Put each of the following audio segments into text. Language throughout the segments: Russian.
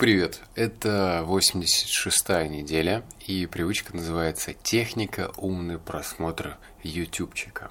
Привет, это 86-я неделя, и привычка называется «Техника умный просмотр ютубчика».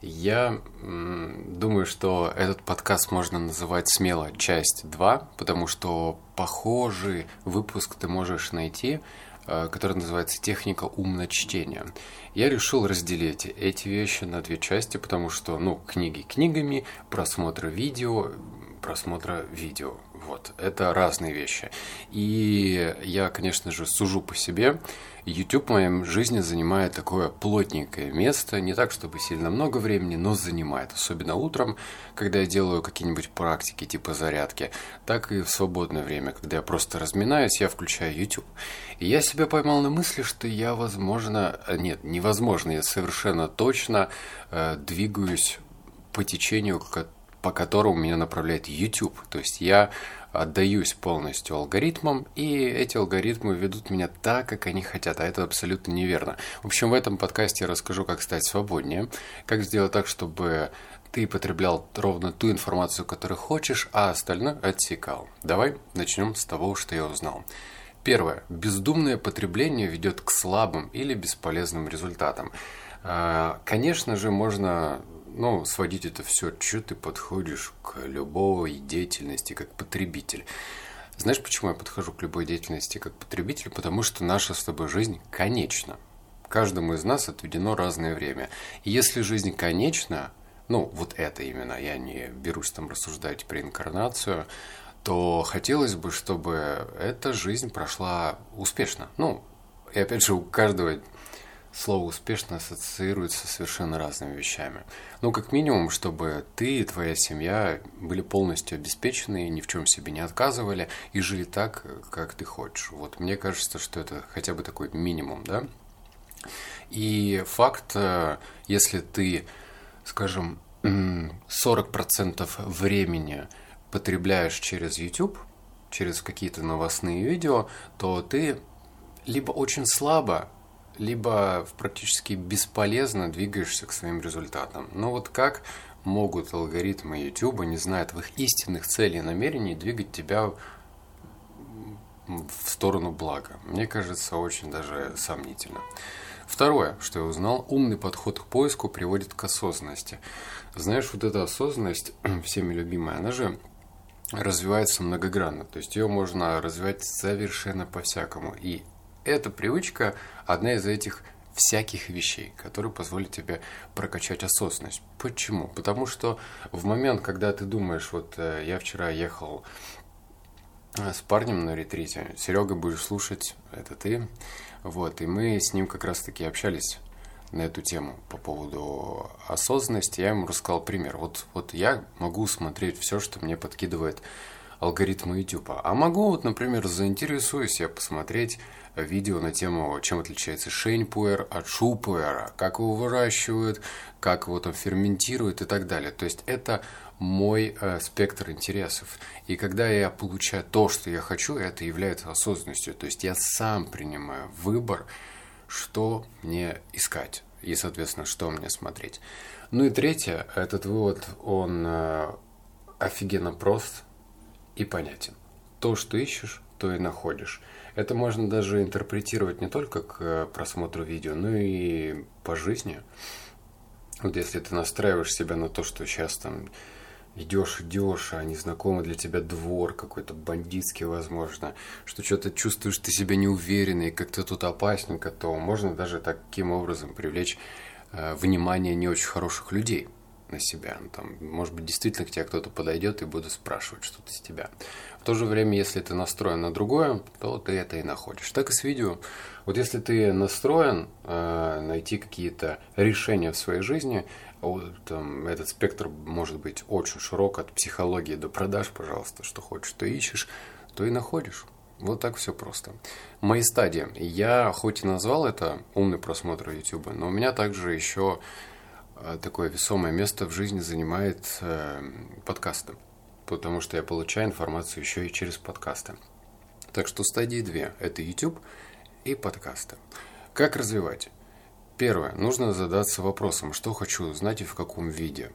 Я думаю, что этот подкаст можно называть смело часть 2, потому что похожий выпуск ты можешь найти, э, который называется «Техника умного чтения». Я решил разделить эти вещи на две части, потому что, ну, книги книгами, просмотр видео, просмотра видео. Вот, это разные вещи. И я, конечно же, сужу по себе. YouTube в моей жизни занимает такое плотненькое место. Не так, чтобы сильно много времени, но занимает. Особенно утром, когда я делаю какие-нибудь практики типа зарядки. Так и в свободное время, когда я просто разминаюсь, я включаю YouTube. И я себя поймал на мысли, что я, возможно... Нет, невозможно, я совершенно точно э, двигаюсь по течению, по которому меня направляет YouTube. То есть я отдаюсь полностью алгоритмам, и эти алгоритмы ведут меня так, как они хотят, а это абсолютно неверно. В общем, в этом подкасте я расскажу, как стать свободнее, как сделать так, чтобы ты потреблял ровно ту информацию, которую хочешь, а остальное отсекал. Давай начнем с того, что я узнал. Первое. Бездумное потребление ведет к слабым или бесполезным результатам. А, конечно же, можно ну, сводить это все, что ты подходишь к любой деятельности как потребитель. Знаешь, почему я подхожу к любой деятельности как потребитель? Потому что наша с тобой жизнь конечна. Каждому из нас отведено разное время. И если жизнь конечна, ну, вот это именно, я не берусь там рассуждать про инкарнацию, то хотелось бы, чтобы эта жизнь прошла успешно. Ну, и опять же, у каждого слово «успешно» ассоциируется с совершенно разными вещами. Ну, как минимум, чтобы ты и твоя семья были полностью обеспечены, ни в чем себе не отказывали и жили так, как ты хочешь. Вот мне кажется, что это хотя бы такой минимум, да? И факт, э, если ты, скажем, 40% времени потребляешь через YouTube, через какие-то новостные видео, то ты либо очень слабо либо практически бесполезно двигаешься к своим результатам. Но вот как могут алгоритмы YouTube, не зная твоих истинных целей и намерений, двигать тебя в сторону блага? Мне кажется, очень даже сомнительно. Второе, что я узнал, умный подход к поиску приводит к осознанности. Знаешь, вот эта осознанность, всеми любимая, она же развивается многогранно. То есть ее можно развивать совершенно по-всякому. И эта привычка одна из этих всяких вещей, которые позволят тебе прокачать осознанность. Почему? Потому что в момент, когда ты думаешь, вот э, я вчера ехал э, с парнем на ретрите, Серега будешь слушать, это ты, вот, и мы с ним как раз-таки общались на эту тему по поводу осознанности. Я ему рассказал пример. Вот, вот я могу смотреть все, что мне подкидывает алгоритмы YouTube. А могу, вот, например, заинтересуюсь я посмотреть видео на тему, чем отличается шейнпуэр от шупуэра, как его выращивают, как его там ферментируют и так далее. То есть это мой э, спектр интересов. И когда я получаю то, что я хочу, это является осознанностью. То есть я сам принимаю выбор, что мне искать и, соответственно, что мне смотреть. Ну и третье, этот вывод, он э, офигенно прост и понятен. То, что ищешь, то и находишь. Это можно даже интерпретировать не только к э, просмотру видео, но и по жизни. Вот если ты настраиваешь себя на то, что сейчас там идешь, идешь, а незнакомый для тебя двор какой-то бандитский, возможно, что что-то чувствуешь ты себя неуверенно и как-то тут опасненько, то можно даже таким образом привлечь э, внимание не очень хороших людей на себя. Ну, там, может быть, действительно к тебе кто-то подойдет и будет спрашивать что-то с тебя. В то же время, если ты настроен на другое, то ты это и находишь. Так и с видео. Вот если ты настроен э, найти какие-то решения в своей жизни, вот, там, этот спектр может быть очень широк, от психологии до продаж, пожалуйста, что хочешь, то ищешь, то и находишь. Вот так все просто. Мои стадии. Я хоть и назвал это умный просмотр YouTube, но у меня также еще такое весомое место в жизни занимает э, подкасты, потому что я получаю информацию еще и через подкасты. Так что стадии две – это YouTube и подкасты. Как развивать? Первое. Нужно задаться вопросом, что хочу узнать и в каком виде.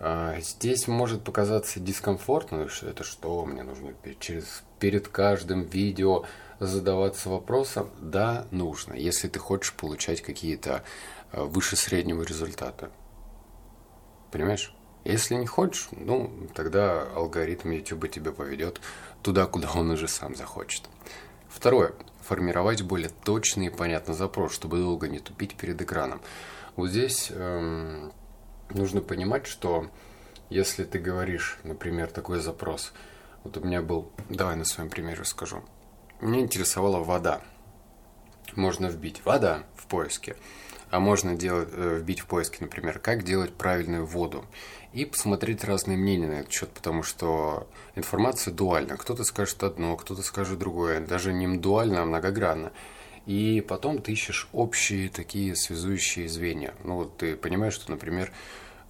А, здесь может показаться дискомфортно, что это что, мне нужно через, перед каждым видео задаваться вопросом. Да, нужно, если ты хочешь получать какие-то выше среднего результата. Понимаешь? Если не хочешь, ну, тогда алгоритм YouTube тебя поведет туда, куда он уже сам захочет. Второе. Формировать более точный и понятный запрос, чтобы долго не тупить перед экраном. Вот здесь эм, нужно понимать, что если ты говоришь, например, такой запрос, вот у меня был, давай на своем примере скажу, мне интересовала вода. Можно вбить вода в поиске, а можно делать, э, вбить в поиске, например, как делать правильную воду. И посмотреть разные мнения на этот счет, потому что информация дуальна. Кто-то скажет одно, кто-то скажет другое. Даже не дуально, а многогранно. И потом ты ищешь общие такие связующие звенья. Ну, вот ты понимаешь, что, например,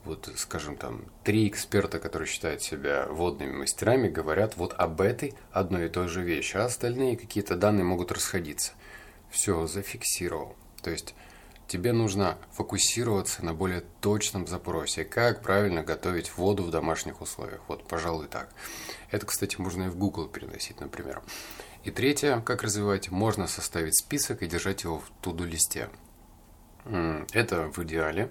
вот, скажем, там, три эксперта, которые считают себя водными мастерами, говорят вот об этой одной и той же вещи, а остальные какие-то данные могут расходиться. Все, зафиксировал. То есть тебе нужно фокусироваться на более точном запросе, как правильно готовить воду в домашних условиях. Вот, пожалуй, так. Это, кстати, можно и в Google переносить, например. И третье, как развивать, можно составить список и держать его в туду-листе. Это в идеале.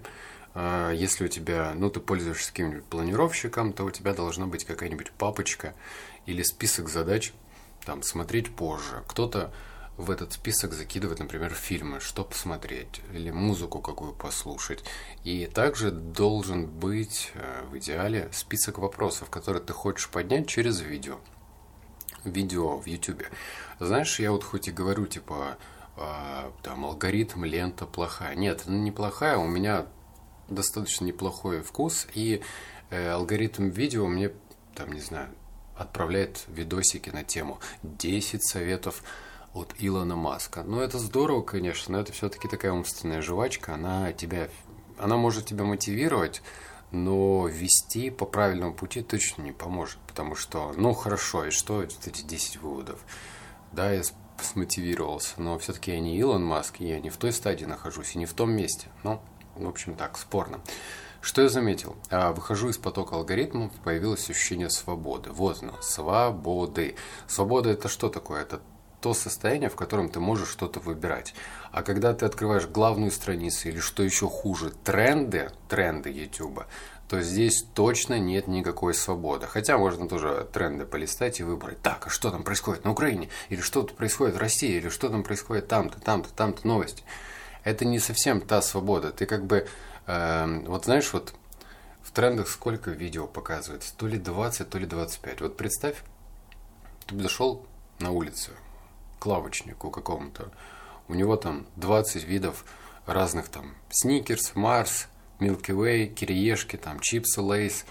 А, если у тебя, ну, ты пользуешься каким-нибудь планировщиком, то у тебя должна быть какая-нибудь папочка или список задач, там, смотреть позже. Кто-то в этот список закидывает, например, фильмы, что посмотреть, или музыку какую послушать. И также должен быть э, в идеале список вопросов, которые ты хочешь поднять через видео. Видео в YouTube. Знаешь, я вот хоть и говорю, типа, а, там алгоритм, лента плохая. Нет, она не плохая, у меня достаточно неплохой вкус, и э, алгоритм видео мне, там, не знаю, отправляет видосики на тему 10 советов от Илона Маска. Ну, это здорово, конечно, но это все-таки такая умственная жвачка, она тебя, она может тебя мотивировать, но вести по правильному пути точно не поможет, потому что, ну, хорошо, и что эти 10 выводов? Да, я смотивировался, но все-таки я не Илон Маск, я не в той стадии нахожусь и не в том месте. Ну, в общем так, спорно. Что я заметил? А, выхожу из потока алгоритмов, появилось ощущение свободы. Вот оно, свободы. Свобода это что такое? Это то состояние, в котором ты можешь что-то выбирать. А когда ты открываешь главную страницу или что еще хуже, тренды, тренды YouTube, то здесь точно нет никакой свободы. Хотя можно тоже тренды полистать и выбрать, так, а что там происходит на Украине, или что то происходит в России, или что там происходит там-то, там-то, там-то новости это не совсем та свобода. Ты как бы, э, вот знаешь, вот в трендах сколько видео показывается? То ли 20, то ли 25. Вот представь, ты бы зашел на улицу к лавочнику какому-то, у него там 20 видов разных там сникерс, Марс, Milky Way, кириешки, там чипсы, лейс.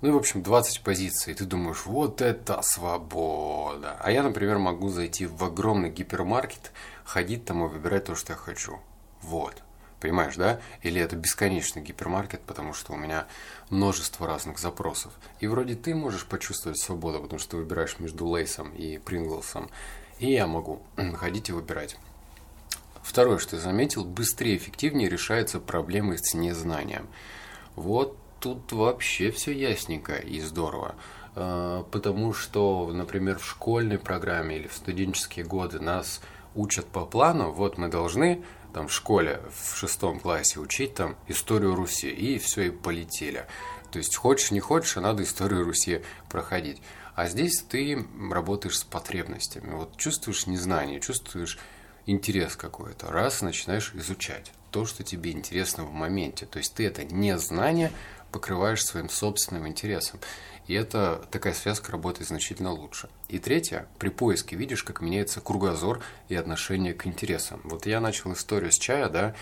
Ну и, в общем, 20 позиций. И ты думаешь, вот это свобода. А я, например, могу зайти в огромный гипермаркет, ходить там и выбирать то, что я хочу. Вот. Понимаешь, да? Или это бесконечный гипермаркет, потому что у меня множество разных запросов. И вроде ты можешь почувствовать свободу, потому что ты выбираешь между Лейсом и Принглсом. И я могу ходить и выбирать. Второе, что я заметил, быстрее и эффективнее решаются проблемы с незнанием. Вот тут вообще все ясненько и здорово. А, потому что, например, в школьной программе или в студенческие годы нас учат по плану, вот мы должны там в школе в шестом классе учить там историю Руси, и все, и полетели. То есть хочешь, не хочешь, а надо историю Руси проходить. А здесь ты работаешь с потребностями. Вот чувствуешь незнание, чувствуешь интерес какой-то. Раз начинаешь изучать то, что тебе интересно в моменте. То есть ты это незнание покрываешь своим собственным интересом. И это такая связка работает значительно лучше. И третье, при поиске видишь, как меняется кругозор и отношение к интересам. Вот я начал историю с чая, да,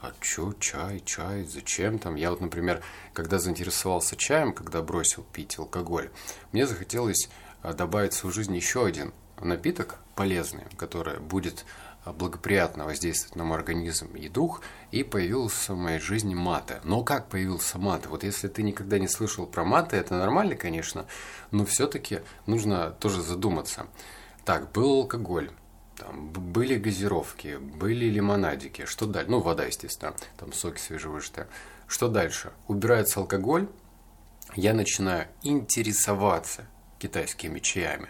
а чё, чай, чай, зачем там? Я вот, например, когда заинтересовался чаем, когда бросил пить алкоголь, мне захотелось а, добавить в свою жизнь еще один напиток полезный, который будет благоприятно воздействовать на мой организм и дух, и появился в моей жизни маты. Но как появился маты? Вот если ты никогда не слышал про маты, это нормально, конечно, но все-таки нужно тоже задуматься. Так, был алкоголь, там, были газировки, были лимонадики, что дальше? Ну, вода, естественно, там соки свежевыжатые. Что дальше? Убирается алкоголь, я начинаю интересоваться китайскими чаями.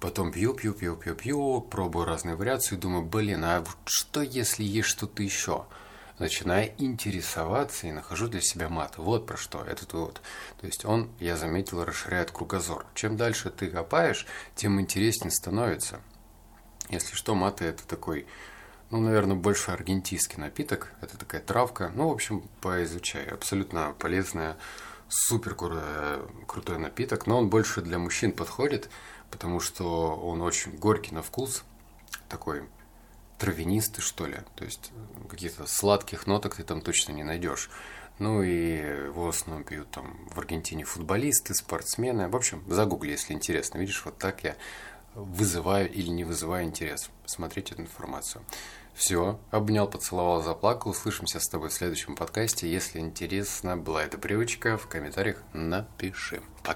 Потом пью, пью, пью, пью, пью, пробую разные вариации, думаю, блин, а что если есть что-то еще? Начинаю интересоваться и нахожу для себя мат. Вот про что этот вывод. То есть он, я заметил, расширяет кругозор. Чем дальше ты копаешь, тем интереснее становится. Если что, маты это такой, ну, наверное, больше аргентинский напиток. Это такая травка. Ну, в общем, поизучай. Абсолютно полезная, супер крутой напиток. Но он больше для мужчин подходит, потому что он очень горький на вкус. Такой травянистый, что ли. То есть каких-то сладких ноток ты там точно не найдешь. Ну и его в основном пьют там в Аргентине футболисты, спортсмены. В общем, загугли, если интересно. Видишь, вот так я вызываю или не вызываю интерес. Смотреть эту информацию. Все, обнял, поцеловал, заплакал. Услышимся с тобой в следующем подкасте. Если интересно была эта привычка, в комментариях напиши. Пока.